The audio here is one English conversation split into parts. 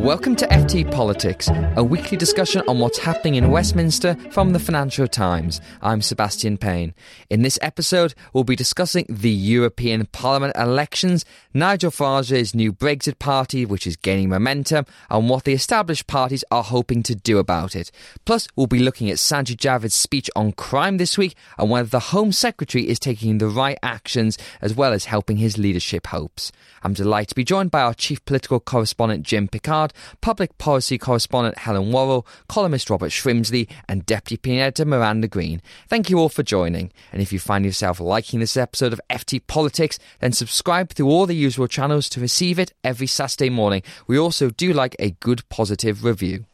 Welcome to FT Politics, a weekly discussion on what's happening in Westminster from the Financial Times. I'm Sebastian Payne. In this episode, we'll be discussing the European Parliament elections, Nigel Farage's new Brexit party, which is gaining momentum, and what the established parties are hoping to do about it. Plus, we'll be looking at Sajid Javid's speech on crime this week and whether the Home Secretary is taking the right actions as well as helping his leadership hopes. I'm delighted to be joined by our Chief Political Correspondent Jim Pickard, Public Policy Correspondent Helen Warrell, columnist Robert Shrimsley, and Deputy Opinion Editor Miranda Green. Thank you all for joining. And if you find yourself liking this episode of FT Politics, then subscribe through all the usual channels to receive it every Saturday morning. We also do like a good positive review.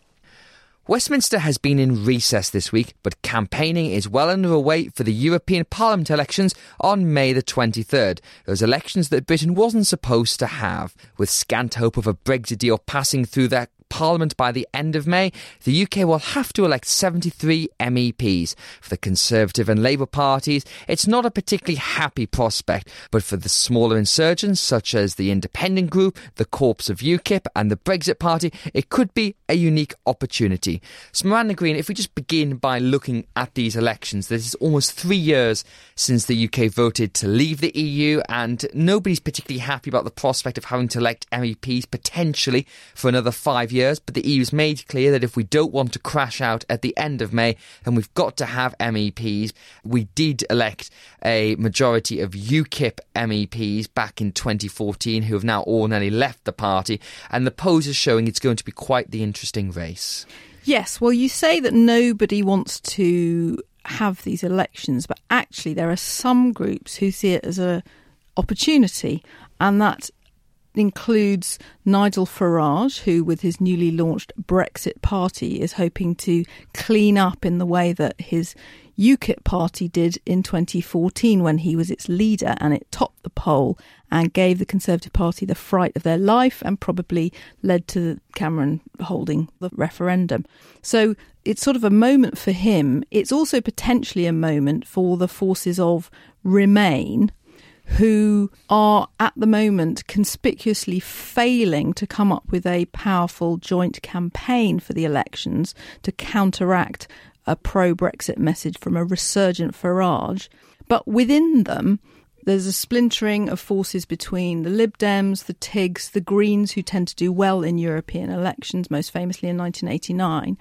Westminster has been in recess this week, but campaigning is well underway for the European Parliament elections on May the 23rd. Those elections that Britain wasn't supposed to have. With scant hope of a Brexit deal passing through that Parliament by the end of May, the UK will have to elect 73 MEPs. For the Conservative and Labour parties, it's not a particularly happy prospect, but for the smaller insurgents, such as the Independent Group, the Corps of UKIP, and the Brexit Party, it could be a unique opportunity. So, Miranda Green, if we just begin by looking at these elections, this is almost three years since the UK voted to leave the EU, and nobody's particularly happy about the prospect of having to elect MEPs potentially for another five years. But the EU's made clear that if we don't want to crash out at the end of May, then we've got to have MEPs. We did elect a majority of UKIP MEPs back in 2014 who have now all nearly left the party, and the polls are showing it's going to be quite the interesting race. Yes, well, you say that nobody wants to have these elections, but actually there are some groups who see it as a opportunity, and that includes Nigel Farage, who, with his newly launched Brexit Party, is hoping to clean up in the way that his UKIP party did in 2014 when he was its leader and it topped the poll and gave the Conservative Party the fright of their life and probably led to Cameron holding the referendum. So it's sort of a moment for him. It's also potentially a moment for the forces of Remain who are at the moment conspicuously failing to come up with a powerful joint campaign for the elections to counteract a pro Brexit message from a resurgent Farage. But within them, there's a splintering of forces between the Lib Dems, the Tigs, the Greens, who tend to do well in European elections, most famously in 1989.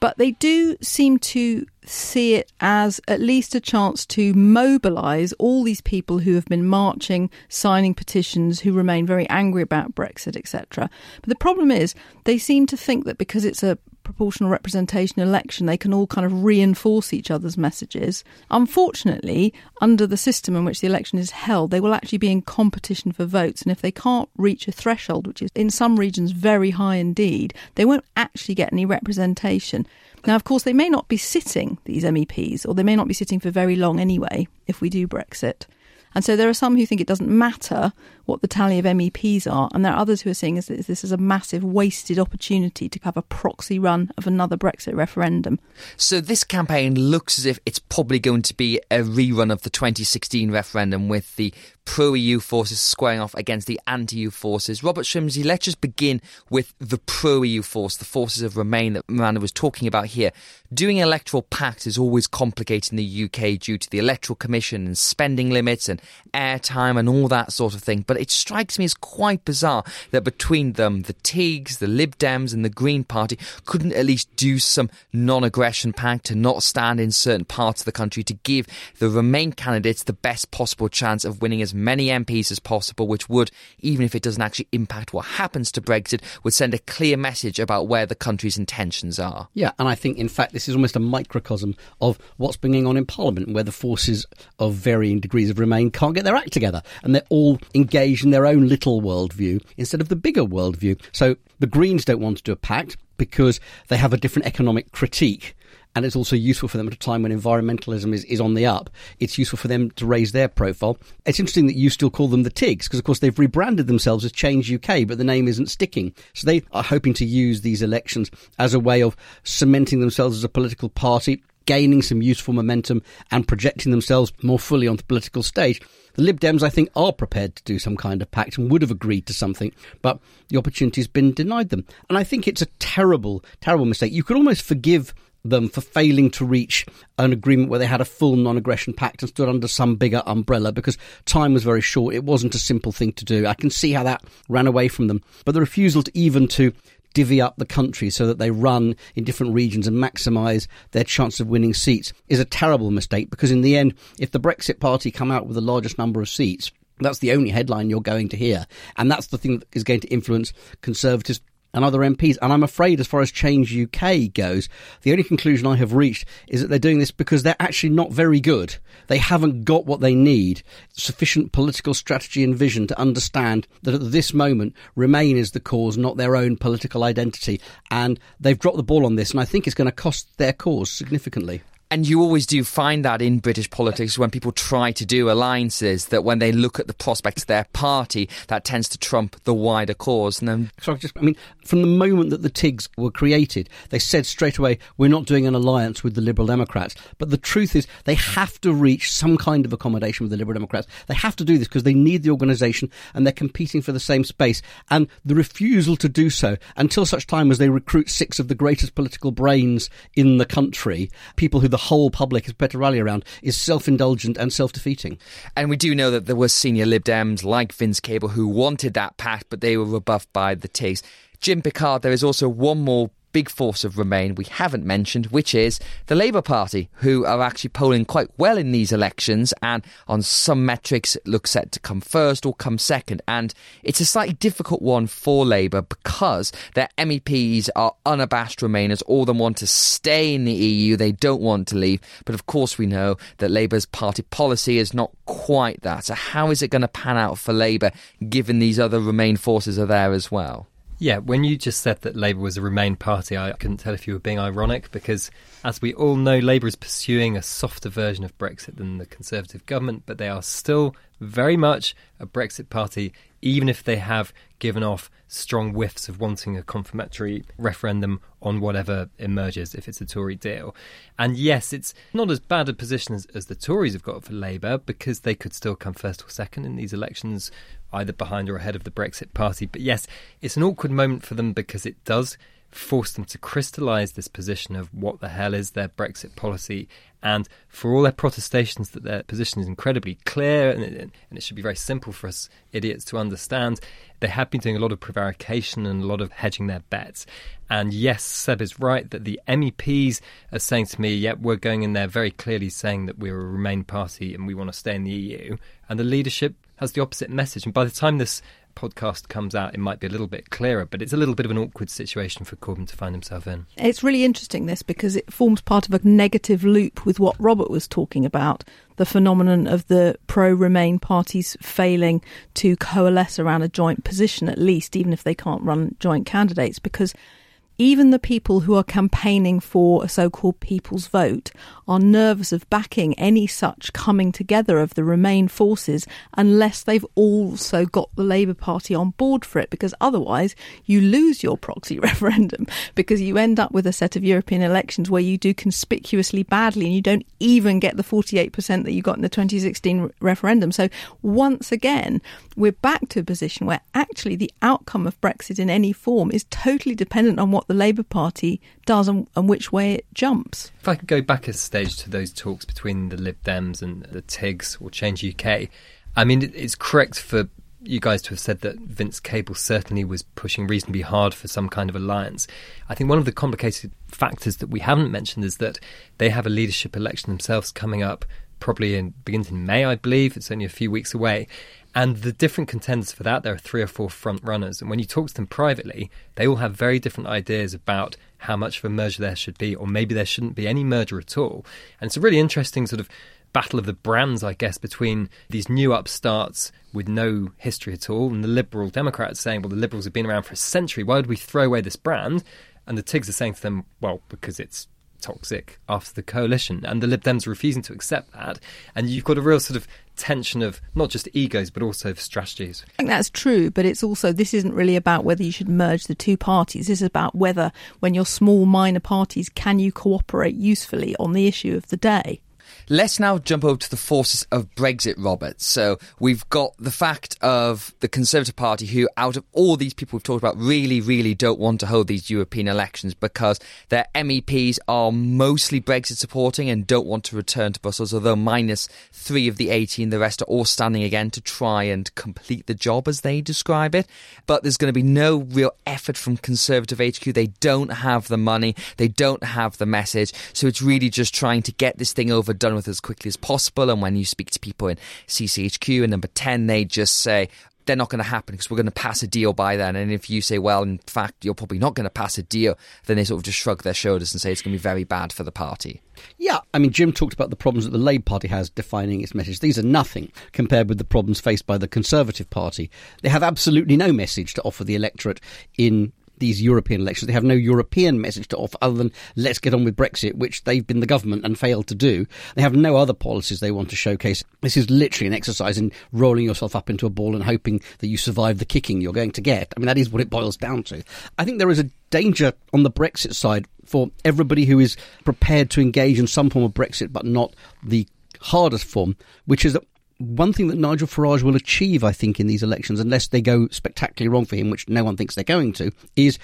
But they do seem to see it as at least a chance to mobilise all these people who have been marching, signing petitions, who remain very angry about Brexit, etc. But the problem is, they seem to think that because it's a proportional representation election, they can all kind of reinforce each other's messages. Unfortunately, under the system in which the election is held, they will actually be in competition for votes. And if they can't reach a threshold, which is in some regions very high indeed, they won't actually get any representation. Now, of course, they may not be sitting, these MEPs, or they may not be sitting for very long anyway if we do Brexit. And so there are some who think it doesn't matter what the tally of MEPs are, and there are others who are seeing this, this as a massive wasted opportunity to have a proxy run of another Brexit referendum. So this campaign looks as if it's probably going to be a rerun of the 2016 referendum with the pro EU forces squaring off against the anti EU forces. Robert Shrimsley, let's just begin with the pro EU force, the forces of Remain that Miranda was talking about here. Doing electoral pacts is always complicated in the UK due to the Electoral Commission and spending limits and airtime and all that sort of thing. But it strikes me as quite bizarre that between them, the Tigs, the Lib Dems, and the Green Party couldn't at least do some non aggression pact to not stand in certain parts of the country to give the Remain candidates the best possible chance of winning as many MPs as possible, which would, even if it doesn't actually impact what happens to Brexit, would send a clear message about where the country's intentions are. Yeah, and I think, in fact, this is almost a microcosm of what's been going on in Parliament, where the forces of varying degrees of Remain can't get their act together, and they're all engaged in their own little worldview instead of the bigger worldview. So the Greens don't want to do a pact because they have a different economic critique and it's also useful for them at a time when environmentalism is, is on the up. It's useful for them to raise their profile. It's interesting that you still call them the TIGs, because of course they've rebranded themselves as Change UK, but the name isn't sticking. So they are hoping to use these elections as a way of cementing themselves as a political party, gaining some useful momentum, and projecting themselves more fully on the political stage. The Lib Dems, I think, are prepared to do some kind of pact and would have agreed to something, but the opportunity's been denied them. And I think it's a terrible, terrible mistake. You could almost forgive them for failing to reach an agreement where they had a full non aggression pact and stood under some bigger umbrella because time was very short. It wasn't a simple thing to do. I can see how that ran away from them. But the refusal to even to divvy up the country so that they run in different regions and maximise their chance of winning seats is a terrible mistake because in the end, if the Brexit Party come out with the largest number of seats, that's the only headline you're going to hear. And that's the thing that is going to influence Conservatives and other MPs. And I'm afraid, as far as Change UK goes, the only conclusion I have reached is that they're doing this because they're actually not very good. They haven't got what they need sufficient political strategy and vision to understand that at this moment, Remain is the cause, not their own political identity. And they've dropped the ball on this, and I think it's going to cost their cause significantly. And you always do find that in British politics when people try to do alliances, that when they look at the prospects of their party, that tends to trump the wider cause. And then, so I just, I mean, from the moment that the TIGs were created, they said straight away, we're not doing an alliance with the Liberal Democrats. But the truth is, they have to reach some kind of accommodation with the Liberal Democrats. They have to do this because they need the organisation and they're competing for the same space. And the refusal to do so until such time as they recruit six of the greatest political brains in the country, people who the whole public is better rally around is self indulgent and self defeating. And we do know that there were senior Lib Dems like Vince Cable who wanted that pact, but they were rebuffed by the TIGs. Jim Pickard, there is also one more big force of Remain we haven't mentioned, which is the Labour Party, who are actually polling quite well in these elections and on some metrics look set to come first or come second. And it's a slightly difficult one for Labour because their MEPs are unabashed Remainers, all of them want to stay in the EU, they don't want to leave. But of course, we know that Labour's party policy is not quite that. So, how is it going to pan out for Labour given these other Remain forces are there as well? Yeah, when you just said that Labour was a Remain party, I couldn't tell if you were being ironic because, as we all know, Labour is pursuing a softer version of Brexit than the Conservative government, but they are still very much a Brexit party, even if they have given off strong whiffs of wanting a confirmatory referendum on whatever emerges if it's a Tory deal. And yes, it's not as bad a position as, as the Tories have got for Labour because they could still come first or second in these elections either behind or ahead of the Brexit Party. But yes, it's an awkward moment for them because it does force them to crystallise this position of what the hell is their Brexit policy. And for all their protestations that their position is incredibly clear and it, and it should be very simple for us idiots to understand, they have been doing a lot of prevarication and a lot of hedging their bets. And yes, Seb is right that the MEPs are saying to me, yep, we're going in there very clearly saying that we're a Remain party and we want to stay in the EU. And the leadership has the opposite message. And by the time this podcast comes out, it might be a little bit clearer, but it's a little bit of an awkward situation for Corbyn to find himself in. It's really interesting, this, because it forms part of a negative loop with what Robert was talking about the phenomenon of the pro Remain parties failing to coalesce around a joint position, at least, even if they can't run joint candidates, because even the people who are campaigning for a so called people's vote are nervous of backing any such coming together of the Remain forces unless they've also got the Labour Party on board for it, because otherwise you lose your proxy referendum because you end up with a set of European elections where you do conspicuously badly and you don't even get the 48% that you got in the 2016 referendum. So once again, we're back to a position where actually the outcome of Brexit in any form is totally dependent on what the Labour Party does and, and, which way it jumps. If I could go back a stage to those talks between the Lib Dems and the TIGs or Change UK, I mean, it's correct for you guys to have said that Vince Cable certainly was pushing reasonably hard for some kind of alliance. I think one of the complicated factors that we haven't mentioned is that they have a leadership election themselves coming up, probably in begins in May, I believe. It's only a few weeks away. And the different contenders for that, there are three or four front runners. And when you talk to them privately, they all have very different ideas about how much of a merger there should be, or maybe there shouldn't be any merger at all. And it's a really interesting sort of battle of the brands, I guess, between these new upstarts with no history at all and the Liberal Democrats saying, well, the Liberals have been around for a century. Why would we throw away this brand? And the Tigs are saying to them, well, because it's toxic after the coalition. And the Lib Dems refusing to accept that. And you've got a real sort of tension of not just egos, but also strategies. I think that's true, but it's also, this isn't really about whether you should merge the two parties. This is about whether, when you're small, minor parties, can you cooperate usefully on the issue of the day? Let's now jump over to the forces of Brexit, Robert. So we've got the fact of the Conservative Party, who, out of all these people we've talked about, really, really don't want to hold these European elections because their MEPs are mostly Brexit supporting and don't want to return to Brussels, although minus three of the 18, the rest are all standing again to try and complete the job as they describe it. But there's going to be no real effort from Conservative HQ. They don't have the money, they don't have the message. So it's really just trying to get this thing over done with as quickly as possible. And when you speak to people in CCHQ and number 10, they just say, they're not going to happen because we're going to pass a deal by then. And if you say, well, in fact, you're probably not going to pass a deal, then they sort of just shrug their shoulders and say it's going to be very bad for the party. Yeah, I mean, Jim talked about the problems that the Labour Party has defining its message. These are nothing compared with the problems faced by the Conservative Party. They have absolutely no message to offer the electorate in these European elections. They have no European message to offer other than let's get on with Brexit, which they've been the government and failed to do. They have no other policies they want to showcase. This is literally an exercise in rolling yourself up into a ball and hoping that you survive the kicking you're going to get. I mean, that is what it boils down to. I think there is a danger on the Brexit side for everybody who is prepared to engage in some form of Brexit, but not the hardest form, which is that one thing that Nigel Farage will achieve, I think, in these elections, unless they go spectacularly wrong for him, which no one thinks they're going to, is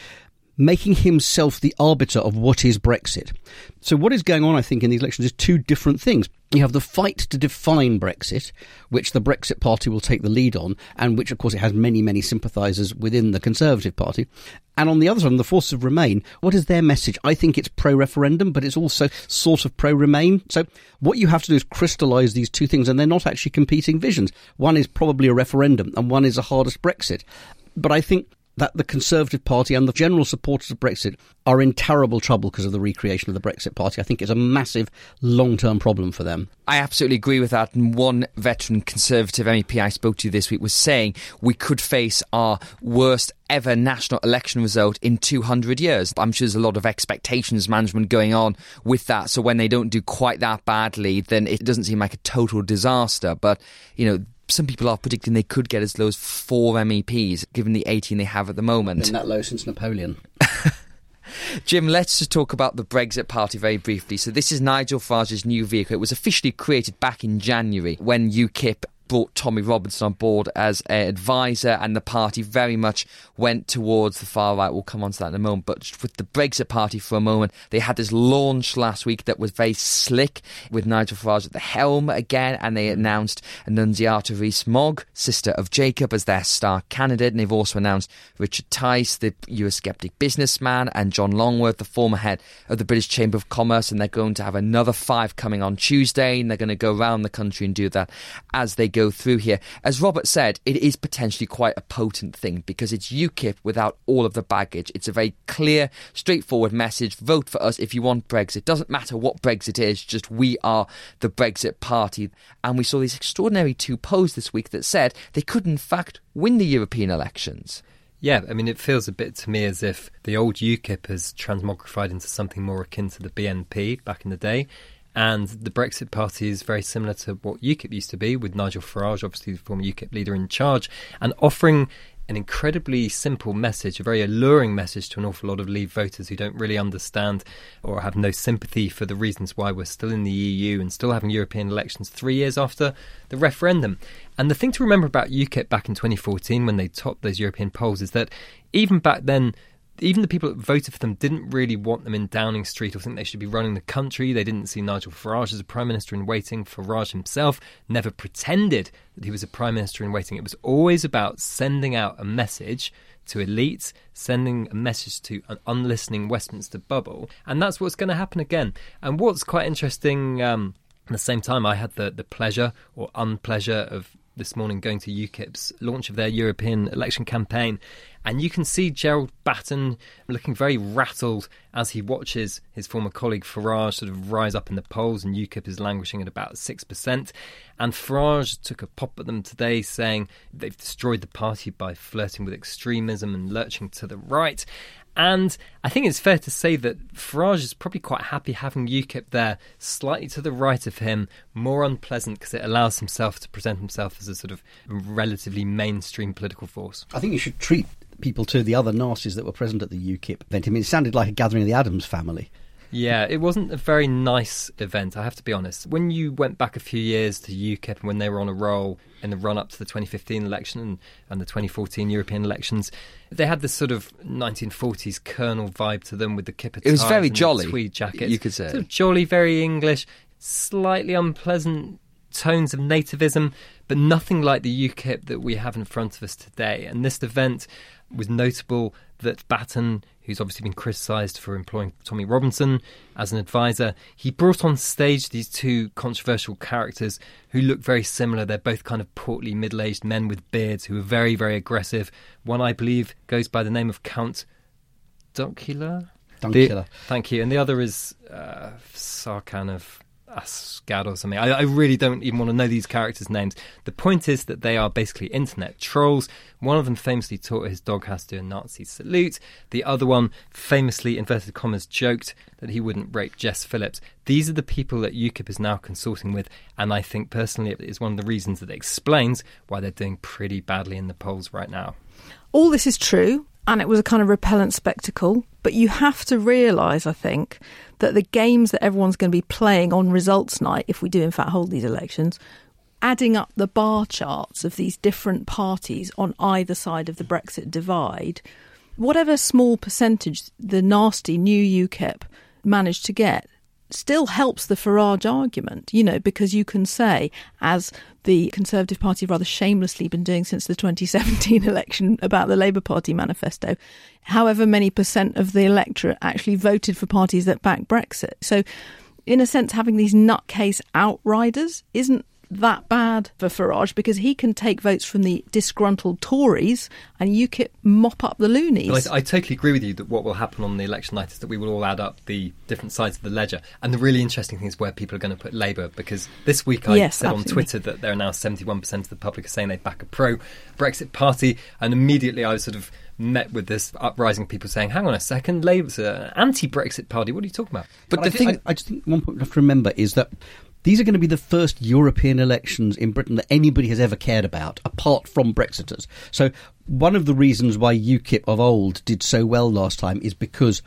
making himself the arbiter of what is Brexit. So, what is going on, I think, in these elections is two different things. You have the fight to define Brexit, which the Brexit Party will take the lead on, and which, of course, it has many, many sympathisers within the Conservative Party. And on the other side, the forces of Remain, what is their message? I think it's pro referendum, but it's also sort of pro Remain. So, what you have to do is crystallise these two things, and they're not actually competing visions. One is probably a referendum, and one is a hardest Brexit. But I think that the Conservative Party and the general supporters of Brexit are in terrible trouble because of the recreation of the Brexit Party. I think it's a massive long term problem for them. I absolutely agree with that. And one veteran Conservative MEP I spoke to this week was saying we could face our worst ever national election result in 200 years. I'm sure there's a lot of expectations management going on with that. So when they don't do quite that badly, then it doesn't seem like a total disaster. But, you know, some people are predicting they could get as low as four MEPs, given the 18 they have at the moment. Been that low since Napoleon. Jim, let's just talk about the Brexit Party very briefly. So, this is Nigel Farage's new vehicle. It was officially created back in January when UKIP brought Tommy Robinson on board as an advisor, and the party very much went towards the far right. We'll come on to that in a moment. But with the Brexit Party for a moment, they had this launch last week that was very slick with Nigel Farage at the helm again, and they announced Annunziata Rees-Mogg, sister of Jacob, as their star candidate. And they've also announced Richard Tice, the Eurosceptic businessman, and John Longworth, the former head of the British Chamber of Commerce. And they're going to have another five coming on Tuesday, and they're going to go around the country and do that as they go through here. As Robert said, it is potentially quite a potent thing because it's UKIP without all of the baggage. It's a very clear, straightforward message. Vote for us if you want Brexit. Doesn't matter what Brexit is, just we are the Brexit party. And we saw these extraordinary two polls this week that said they could, in fact, win the European elections. Yeah, I mean, it feels a bit to me as if the old UKIP has transmogrified into something more akin to the BNP back in the day. And the Brexit Party is very similar to what UKIP used to be, with Nigel Farage, obviously the former UKIP leader, in charge, and offering an incredibly simple message, a very alluring message to an awful lot of Leave voters who don't really understand or have no sympathy for the reasons why we're still in the EU and still having European elections three years after the referendum. And the thing to remember about UKIP back in 2014 when they topped those European polls is that even back then, even the people that voted for them didn't really want them in Downing Street or think they should be running the country. They didn't see Nigel Farage as a prime minister in waiting. Farage himself never pretended that he was a prime minister in waiting. It was always about sending out a message to elites, sending a message to an unlistening Westminster bubble. And that's what's going to happen again. And what's quite interesting. Um, at the same time, I had the, the pleasure or unpleasure of this morning going to UKIP's launch of their European election campaign. And you can see Gerard Batten looking very rattled as he watches his former colleague Farage sort of rise up in the polls, and UKIP is languishing at about 6%. And Farage took a pop at them today, saying they've destroyed the party by flirting with extremism and lurching to the right. And I think it's fair to say that Farage is probably quite happy having UKIP there, slightly to the right of him, more unpleasant because it allows himself to present himself as a sort of relatively mainstream political force. I think you should treat people to the other nasties that were present at the UKIP event. I mean, it sounded like a gathering of the Addams family. Yeah, it wasn't a very nice event, I have to be honest. When you went back a few years to UKIP and when they were on a roll in the run up to the 2015 election and, and, the 2014 European elections, they had this sort of 1940s colonel vibe to them with the kipper It was very jolly. Tweed jackets. You could say. Sort of jolly, very English, slightly unpleasant tones of nativism, but nothing like the UKIP that we have in front of us today. And this event was notable that Batten, who's obviously been criticised for employing Tommy Robinson as an advisor, he brought on stage these two controversial characters who look very similar. They're both kind of portly, middle aged men with beards who are very, very aggressive. One, I believe, goes by the name of Count Dankula. Dankula. thank you. And the other is uh, Sargon of Akkad or something. I, I, really don't even want to know these characters' names. The point is that they are basically internet trolls. One of them famously taught his dog how to do a Nazi salute. The other one famously, inverted commas, joked that he wouldn't rape Jess Phillips. These are the people that UKIP is now consorting with, and I think personally it is one of the reasons that explains why they're doing pretty badly in the polls right now. All this is true, and it was a kind of repellent spectacle. But you have to realise, I think, that the games that everyone's going to be playing on results night, if we do in fact hold these elections, adding up the bar charts of these different parties on either side of the Brexit divide, whatever small percentage the nasty new UKIP managed to get still helps the Farage argument, you know, because you can say, as the Conservative Party rather shamelessly been doing since the 2017 election about the Labour Party manifesto, however many percent of the electorate actually voted for parties that back Brexit. So, in a sense, having these nutcase outriders isn't that bad for Farage because he can take votes from the disgruntled Tories and UKIP mop up the loonies. I, I, totally agree with you that what will happen on the election night is that we will all add up the different sides of the ledger. And the really interesting thing is where people are going to put Labour because this week I yes, said absolutely. on Twitter that there are now 71% of the public are saying they back a pro Brexit party. And immediately I was sort of met with this uprising of people saying, "Hang on a second, Labour's an anti-Brexit party. What are you talking about?" But, but the I thing, I, I, just think one point we have to remember is that these are going to be the first European elections in Britain that anybody has ever cared about, apart from Brexiters. So, one of the reasons why UKIP of old did so well last time is because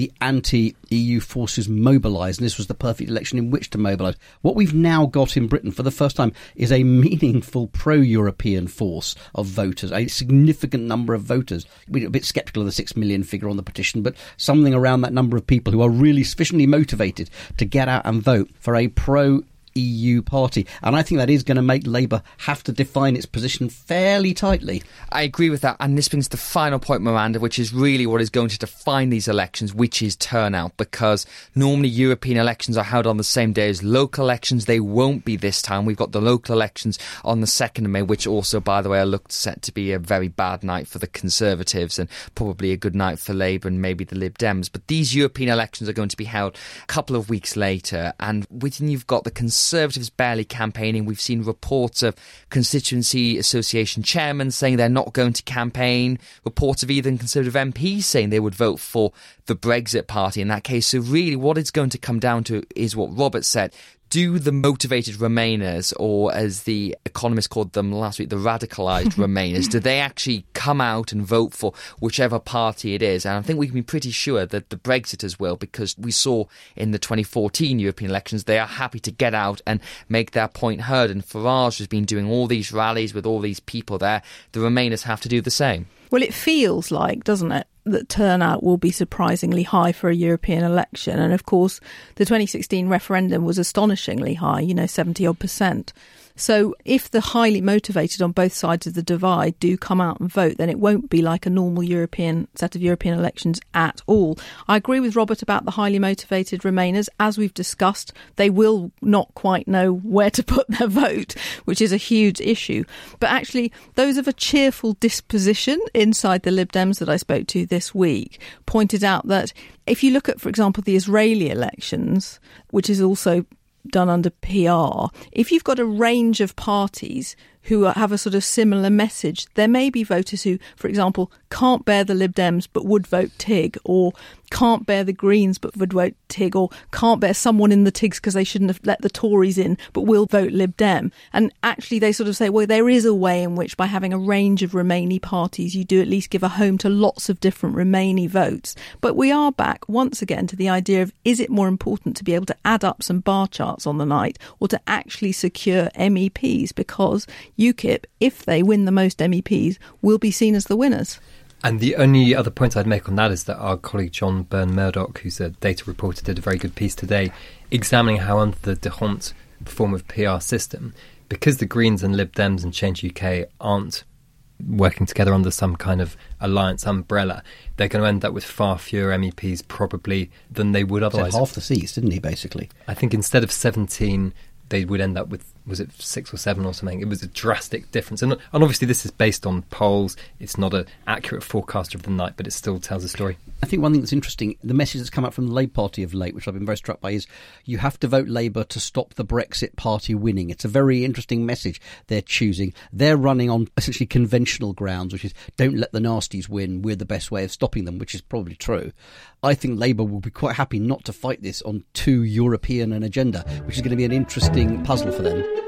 the anti EU forces mobilised, and this was the perfect election in which to mobilise. What we've now got in Britain for the first time is a meaningful pro European force of voters, a significant number of voters. We're a bit sceptical of the six million figure on the petition, but something around that number of people who are really sufficiently motivated to get out and vote for a pro EU party. And I think that is going to make Labour have to define its position fairly tightly. I agree with that. And this brings the final point, Miranda, which is really what is going to define these elections, which is turnout. Because normally European elections are held on the same day as local elections. They won't be this time. We've got the local elections on the 2nd of May, which also, by the way, are looked set to be a very bad night for the Conservatives and probably a good night for Labour and maybe the Lib Dems. But these European elections are going to be held a couple of weeks later. And within you've got the Conservatives Conservatives barely campaigning. We've seen reports of constituency association chairmen saying they're not going to campaign, reports of even Conservative MPs saying they would vote for the Brexit Party in that case. So, really, what it's going to come down to is what Robert said do the motivated Remainers, or as the Economist called them last week, the radicalised Remainers, do they actually come out and vote for whichever party it is? And I think we can be pretty sure that the Brexiters will, because we saw in the 2014 European elections, they are happy to get out and make their point heard. And Farage has been doing all these rallies with all these people there. The Remainers have to do the same. Well, it feels like, doesn't it, that turnout will be surprisingly high for a European election. And of course, the 2016 referendum was astonishingly high, you know, 70 odd percent. So if the highly motivated on both sides of the divide do come out and vote, then it won't be like a normal European set of European elections at all. I agree with Robert about the highly motivated Remainers. As we've discussed, they will not quite know where to put their vote, which is a huge issue. But actually, those of a cheerful disposition inside the Lib Dems that I spoke to this week pointed out that if you look at, for example, the Israeli elections, which is also done under PR, if you've got a range of parties who have a sort of similar message, there may be voters who, for example, can't bear the Lib Dems but would vote TIG, or can't bear the Greens but would vote TIG, or can't bear someone in the TIGs because they shouldn't have let the Tories in but will vote Lib Dem. And actually, they sort of say, well, there is a way in which by having a range of Remainy parties, you do at least give a home to lots of different Remainy votes. But we are back once again to the idea of is it more important to be able to add up some bar charts on the night or to actually secure MEPs? Because UKIP, if they win the most MEPs, will be seen as the winners. And the only other point I'd make on that is that our colleague John Burn-Murdoch, who's a data reporter, did a very good piece today examining how under the D'Hondt form of PR system, because the Greens and Lib Dems and Change UK aren't working together under some kind of alliance umbrella, they're going to end up with far fewer MEPs probably than they would otherwise. half the seats, didn't he? Basically, I think instead of seventeen, they would end up with was it six or seven or something? It was a drastic difference, and, and obviously this is based on polls. It's not an accurate forecaster of the night, but it still tells a story. I think one thing that's interesting, the message that's come out from the Labour Party of late, which I've been very struck by, is you have to vote Labour to stop the Brexit Party winning. It's a very interesting message they're choosing. They're running on essentially conventional grounds, which is don't let the nasties win. We're the best way of stopping them, which is probably true. I think Labour will be quite happy not to fight this on too European an agenda, which is going to be an interesting puzzle for them.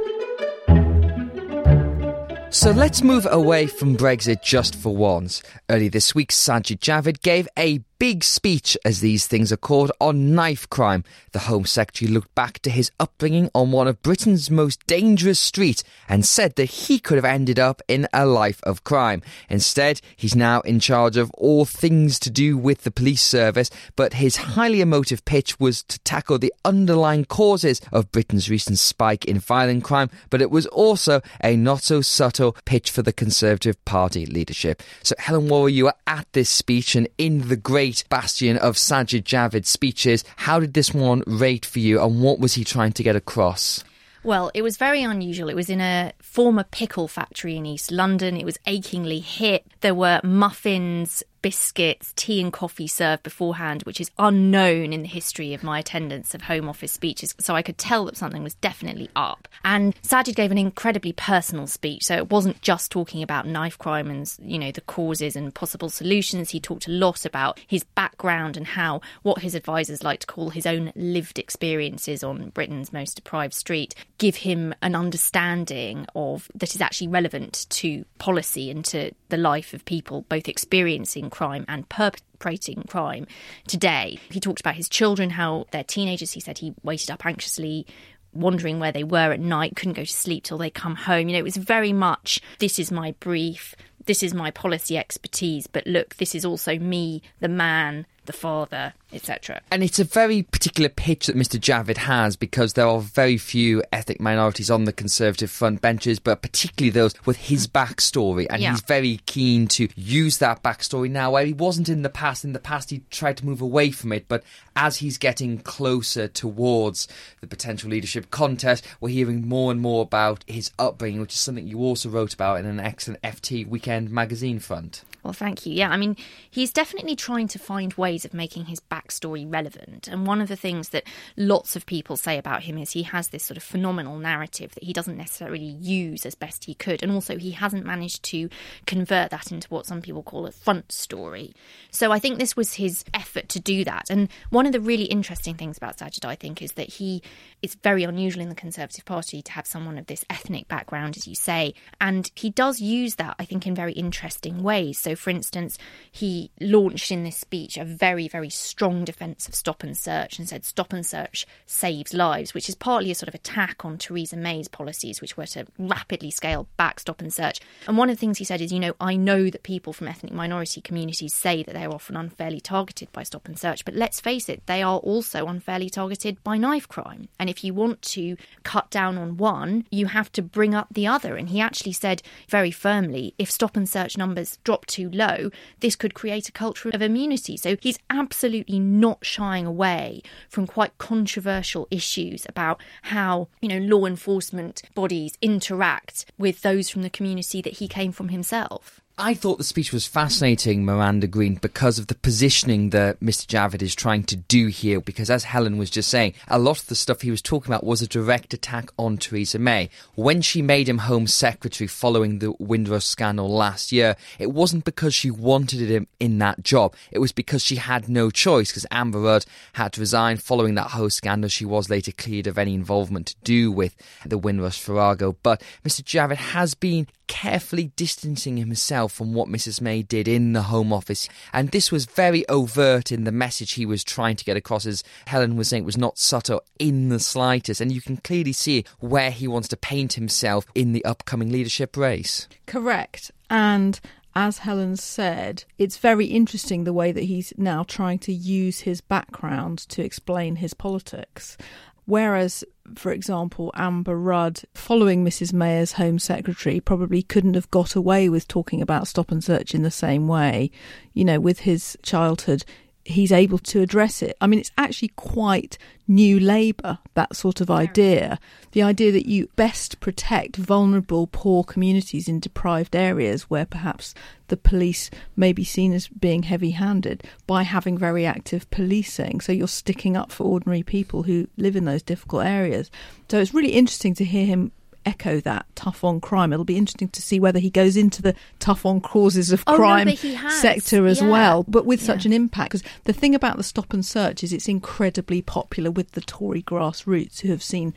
So let's move away from Brexit just for once. Early this week, Sajid Javid gave a big speech, as these things are called, on knife crime. The Home Secretary looked back to his upbringing on one of Britain's most dangerous streets and said that he could have ended up in a life of crime. Instead, he's now in charge of all things to do with the police service, but his highly emotive pitch was to tackle the underlying causes of Britain's recent spike in violent crime, but it was also a not so subtle pitch for the Conservative Party leadership. So, Helen Warrell, you were at this speech and in the great bastion of Sajid Javid's speeches. How did this one rate for you, and what was he trying to get across? Well, it was very unusual. It was in a former pickle factory in East London. It was achingly hip. There were muffins, biscuits, tea, and coffee served beforehand, which is unknown in the history of my attendance of Home Office speeches. So I could tell that something was definitely up. And Sajid gave an incredibly personal speech. So it wasn't just talking about knife crime and, you know, the causes and possible solutions. He talked a lot about his background and how what his advisors like to call his own lived experiences on Britain's most deprived street give him an understanding of that is actually relevant to policy and to the life of people both experiencing crime and perpetrating crime today. He talked about his children, how they're teenagers. He said he waited up anxiously wondering where they were at night, couldn't go to sleep till they come home. You know, it was very much this is my brief, this is my policy expertise, but look, this is also me, the man, the father, etc. And it's a very particular pitch that Mr. Javid has because there are very few ethnic minorities on the Conservative front benches, but particularly those with his backstory. And Yeah. he's very keen to use that backstory now, where he wasn't in the past. In the past, he tried to move away from it, but as he's getting closer towards the potential leadership contest, we're hearing more and more about his upbringing, which is something you also wrote about in an excellent FT Weekend magazine front. Well, thank you. Yeah, I mean, he's definitely trying to find ways of making his backstory relevant. And one of the things that lots of people say about him is he has this sort of phenomenal narrative that he doesn't necessarily use as best he could. And also, he hasn't managed to convert that into what some people call a front story. So I think this was his effort to do that. And one of the really interesting things about Sajid, I think, is that he is very unusual in the Conservative Party to have someone of this ethnic background, as you say. And he does use that, I think, in very interesting ways. So, for instance, he launched in this speech a very, very strong defence of stop and search and said stop and search saves lives, which is partly a sort of attack on Theresa May's policies, which were to rapidly scale back stop and search. And one of the things he said is, you know, I know that people from ethnic minority communities say that they're often unfairly targeted by stop and search, but let's face it, they are also unfairly targeted by knife crime. And if you want to cut down on one, you have to bring up the other. And he actually said very firmly if stop and search numbers drop too low, this could create a culture of immunity. So he's absolutely not shying away from quite controversial issues about how, you know, law enforcement bodies interact with those from the community that he came from himself. I thought the speech was fascinating, Miranda Green, because of the positioning that Mr. Javid is trying to do here. Because as Helen was just saying, a lot of the stuff he was talking about was a direct attack on Theresa May. When she made him Home Secretary following the Windrush scandal last year, it wasn't because she wanted him in that job. It was because she had no choice, because Amber Rudd had to resign following that whole scandal. She was later cleared of any involvement to do with the Windrush Farrago. But Mr. Javid has been carefully distancing himself from what Mrs. May did in the Home Office. And this was very overt in the message he was trying to get across, as Helen was saying, it was not subtle in the slightest. And you can clearly see where he wants to paint himself in the upcoming leadership race. Correct. And as Helen said, it's very interesting the way that he's now trying to use his background to explain his politics. Whereas, for example, Amber Rudd, following Mrs. May as Home Secretary, probably couldn't have got away with talking about stop and search in the same way. You know, with his childhood, he's able to address it. I mean, it's actually quite new Labour, that sort of idea. The idea that you best protect vulnerable, poor communities in deprived areas where perhaps the police may be seen as being heavy handed by having very active policing. So you're sticking up for ordinary people who live in those difficult areas. So it's really interesting to hear him echo that tough on crime. It'll be interesting to see whether he goes into the tough on causes of Oh, no, crime but sector as Yeah. well, but with such an impact. Because the thing about the stop and search is it's incredibly popular with the Tory grassroots who have seen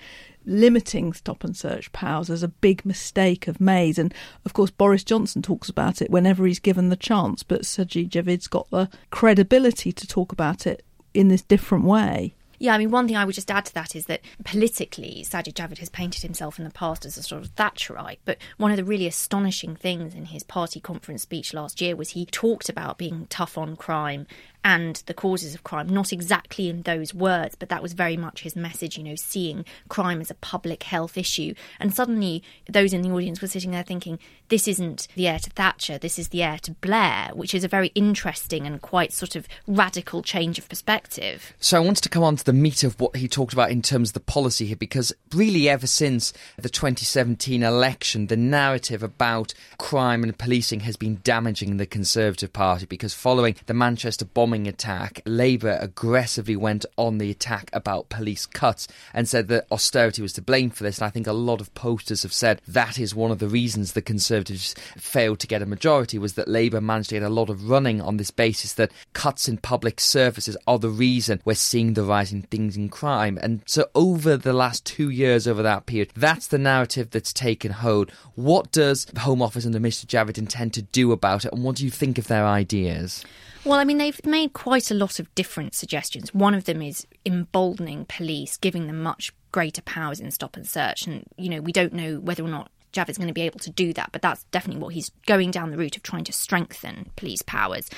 limiting stop and search powers as a big mistake of May's. And of course, Boris Johnson talks about it whenever he's given the chance, but Sajid Javid's got the credibility to talk about it in this different way. Yeah, I mean, one thing I would just add to that is that politically, Sajid Javid has painted himself in the past as a sort of Thatcherite. But one of the really astonishing things in his party conference speech last year was he talked about being tough on crime and the causes of crime, not exactly in those words, but that was very much his message, you know, seeing crime as a public health issue. And suddenly, those in the audience were sitting there thinking, this isn't the heir to Thatcher, this is the heir to Blair, which is a very interesting and quite sort of radical change of perspective. So I wanted to come on to the meat of what he talked about in terms of the policy here, because really ever since the 2017 election, the narrative about crime and policing has been damaging the Conservative Party, because following the Manchester bombing attack, Labour aggressively went on the attack about police cuts and said that austerity was to blame for this. And I think a lot of posters have said that is one of the reasons the Conservatives failed to get a majority was that Labour managed to get a lot of running on this basis that cuts in public services are the reason we're seeing the rise in things in crime. And so over the last two years, over that period, that's the narrative that's taken hold. What does the Home Office under Mr Javid intend to do about it, and what do you think of their ideas? Well, I mean, they've made quite a lot of different suggestions. One of them is emboldening police, giving them much greater powers in stop and search. And, you know, we don't know whether or not Javid's going to be able to do that, but that's definitely what he's going down the route of trying to strengthen police powers.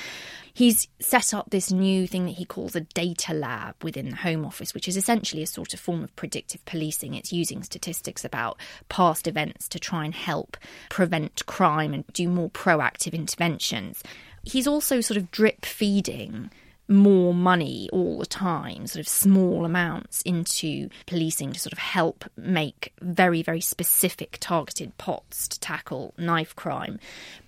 He's set up this new thing that he calls a data lab within the Home Office, which is essentially a sort of form of predictive policing. It's using statistics about past events to try and help prevent crime and do more proactive interventions. He's also sort of drip feeding more money all the time, sort of small amounts into policing to sort of help make very, very specific targeted pots to tackle knife crime.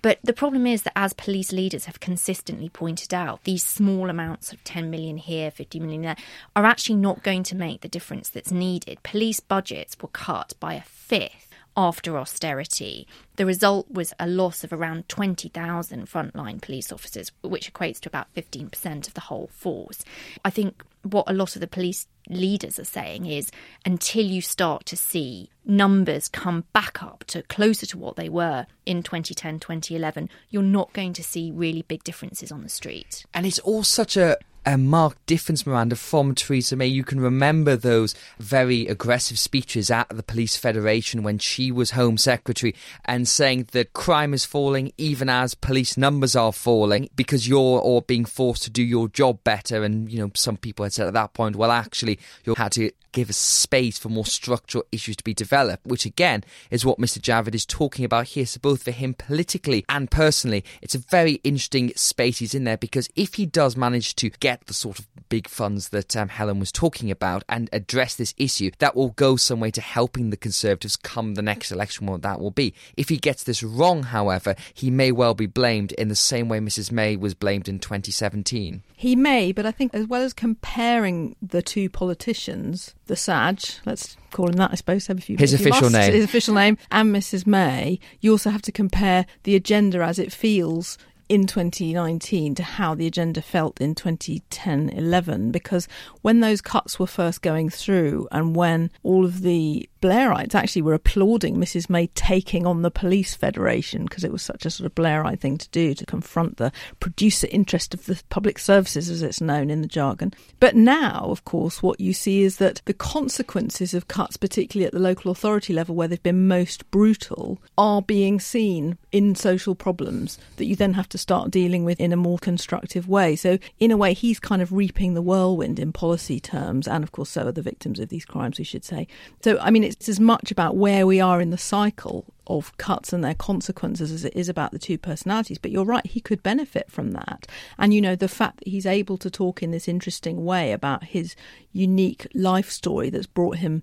But the problem is that as police leaders have consistently pointed out, these small amounts of 10 million here, 50 million there, are actually not going to make the difference that's needed. Police budgets were cut by a fifth after austerity. The result was a loss of around 20,000 frontline police officers, which equates to about 15% of the whole force. I think what a lot of the police leaders are saying is until you start to see numbers come back up to closer to what they were in 2010 2011 you're not going to see really big differences on the street And it's all such a a marked difference, Miranda, from Theresa May. You can remember those very aggressive speeches at the Police Federation when she was Home Secretary and saying that crime is falling even as police numbers are falling because you're all being forced to do your job better. And, you know, some people had said at that point, well, actually, you had to give space for more structural issues to be developed, which again is what Mr. Javid is talking about here. So, both for him politically and personally, it's a very interesting space he's in there because if he does manage to get the sort of big funds that um, Helen was talking about and address this issue, that will go some way to helping the Conservatives come the next election, what that will be. If he gets this wrong, however, he may well be blamed in the same way Mrs. May was blamed in 2017. He may, but I think as well as comparing the two politicians, the Saj, let's call him that, I suppose. If you, his if you official must, name, his official name, and Mrs. May, you also have to compare the agenda as it feels in 2019 to how the agenda felt in 2010 11 because when those cuts were first going through and when all of the Blairites actually were applauding Mrs. May taking on the police federation because it was such a sort of Blairite thing to do to confront the producer interest of the public services, as it's known in the jargon. But now, of course, what you see is that the consequences of cuts, particularly at the local authority level where they've been most brutal, are being seen in social problems that you then have to start dealing with in a more constructive way. So, in a way, he's kind of reaping the whirlwind in policy terms, and of course, so are the victims of these crimes, we should say. So, I mean, it's as much about where we are in the cycle of cuts and their consequences as it is about the two personalities. But you're right, he could benefit from that. And, you know, the fact that he's able to talk in this interesting way about his unique life story that's brought him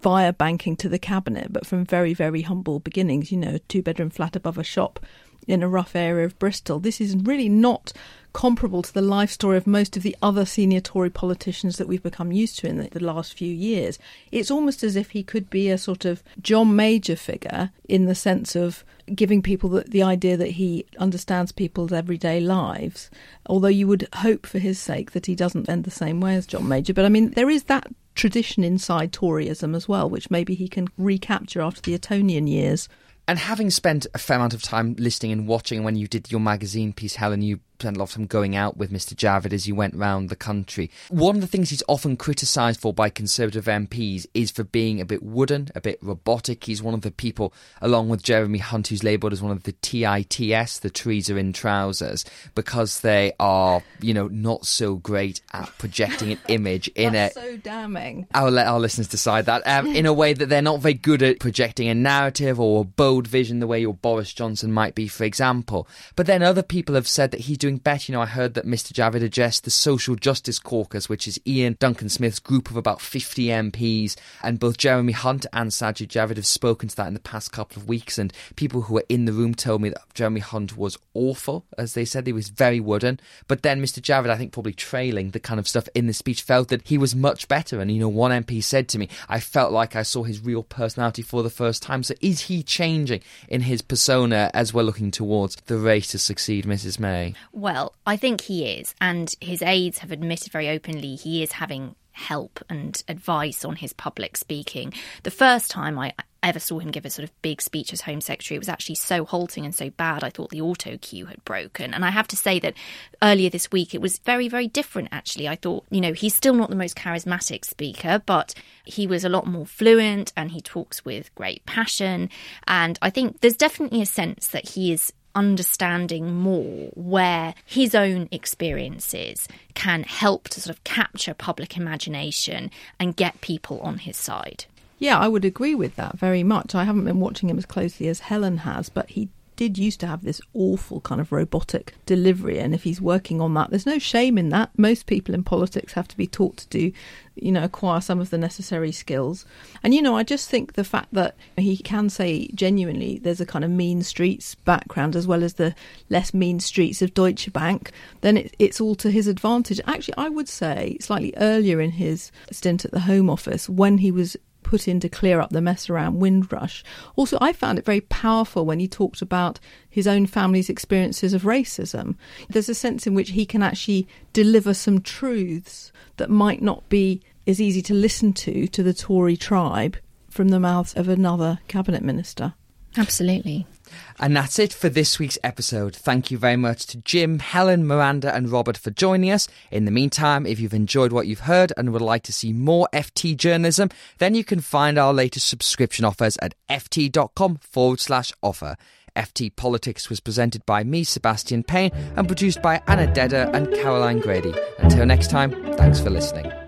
via banking to the cabinet, but from very, very humble beginnings, you know, two bedroom flat above a shop in a rough area of Bristol. This is really not comparable to the life story of most of the other senior Tory politicians that we've become used to in the, the, last few years. It's almost as if he could be a sort of John Major figure in the sense of giving people the, the idea that he understands people's everyday lives, although you would hope for his sake that he doesn't end the same way as John Major. But I mean, there is that tradition inside Toryism as well, which maybe he can recapture after the Etonian years. And having spent a fair amount of time listening and watching when you did your magazine piece, Helen, you spent a lot of time going out with Mr. Javid as he went round the country. One of the things he's often criticised for by Conservative MPs is for being a bit wooden, a bit robotic. He's one of the people, along with Jeremy Hunt, who's labelled as one of the TITS, the trees are in trousers, because they are, you know, not so great at projecting an image in it. so damning. I'll let our listeners decide that. Um, in a way that they're not very good at projecting a narrative or a bold vision the way your Boris Johnson might be, for example. But then other people have said that he's doing better. You know, I heard that Mr. Javid addressed the Social Justice Caucus, which is Iain Duncan Smith's group of about 50 MPs, and both Jeremy Hunt and Sajid Javid have spoken to that in the past couple of weeks. And people who were in the room told me that Jeremy Hunt was awful, as they said. He was very wooden. But then Mr. Javid, I think probably trailing the kind of stuff in the speech, felt that he was much better. And, you know, one MP said to me, I felt like I saw his real personality for the first time. So is he changing in his persona as we're looking towards the race to succeed Mrs. May? Well, I think he is, and his aides have admitted very openly he is having help and advice on his public speaking. The first time I ever saw him give a sort of big speech as Home Secretary, it was actually so halting and so bad. I thought the auto cue had broken. And I have to say that earlier this week it was very, very different, actually. I thought, you know, he's still not the most charismatic speaker, but he was a lot more fluent and he talks with great passion. And I think there's definitely a sense that he is understanding more where his own experiences can help to sort of capture public imagination and get people on his side. Yeah, I would agree with that very much. I haven't been watching him as closely as Helen has, but he did used to have this awful kind of robotic delivery and if he's working on that there's no shame in that. Most people in politics have to be taught to do you know acquire some of the necessary skills. And you know i just think the fact that he can say genuinely there's a kind of mean streets background as well as the less mean streets of deutsche bank then it, it's all to his advantage. Actually i would say slightly earlier in his stint at the home office when he was put in to clear up the mess around Windrush. Also, I found it very powerful when he talked about his own family's experiences of racism. There's a sense in which he can actually deliver some truths that might not be as easy to listen to to the Tory tribe from the mouths of another cabinet minister. Absolutely. And that's it for this week's episode. Thank you very much to Jim, Helen, Miranda, and Robert for joining us. In the meantime, if you've enjoyed what you've heard and would like to see more FT journalism, then you can find our latest subscription offers at ft.com forward slash offer. FT Politics was presented by me, Sebastian Payne, and produced by Anna Dedder and Caroline Grady. Until next time, thanks for listening.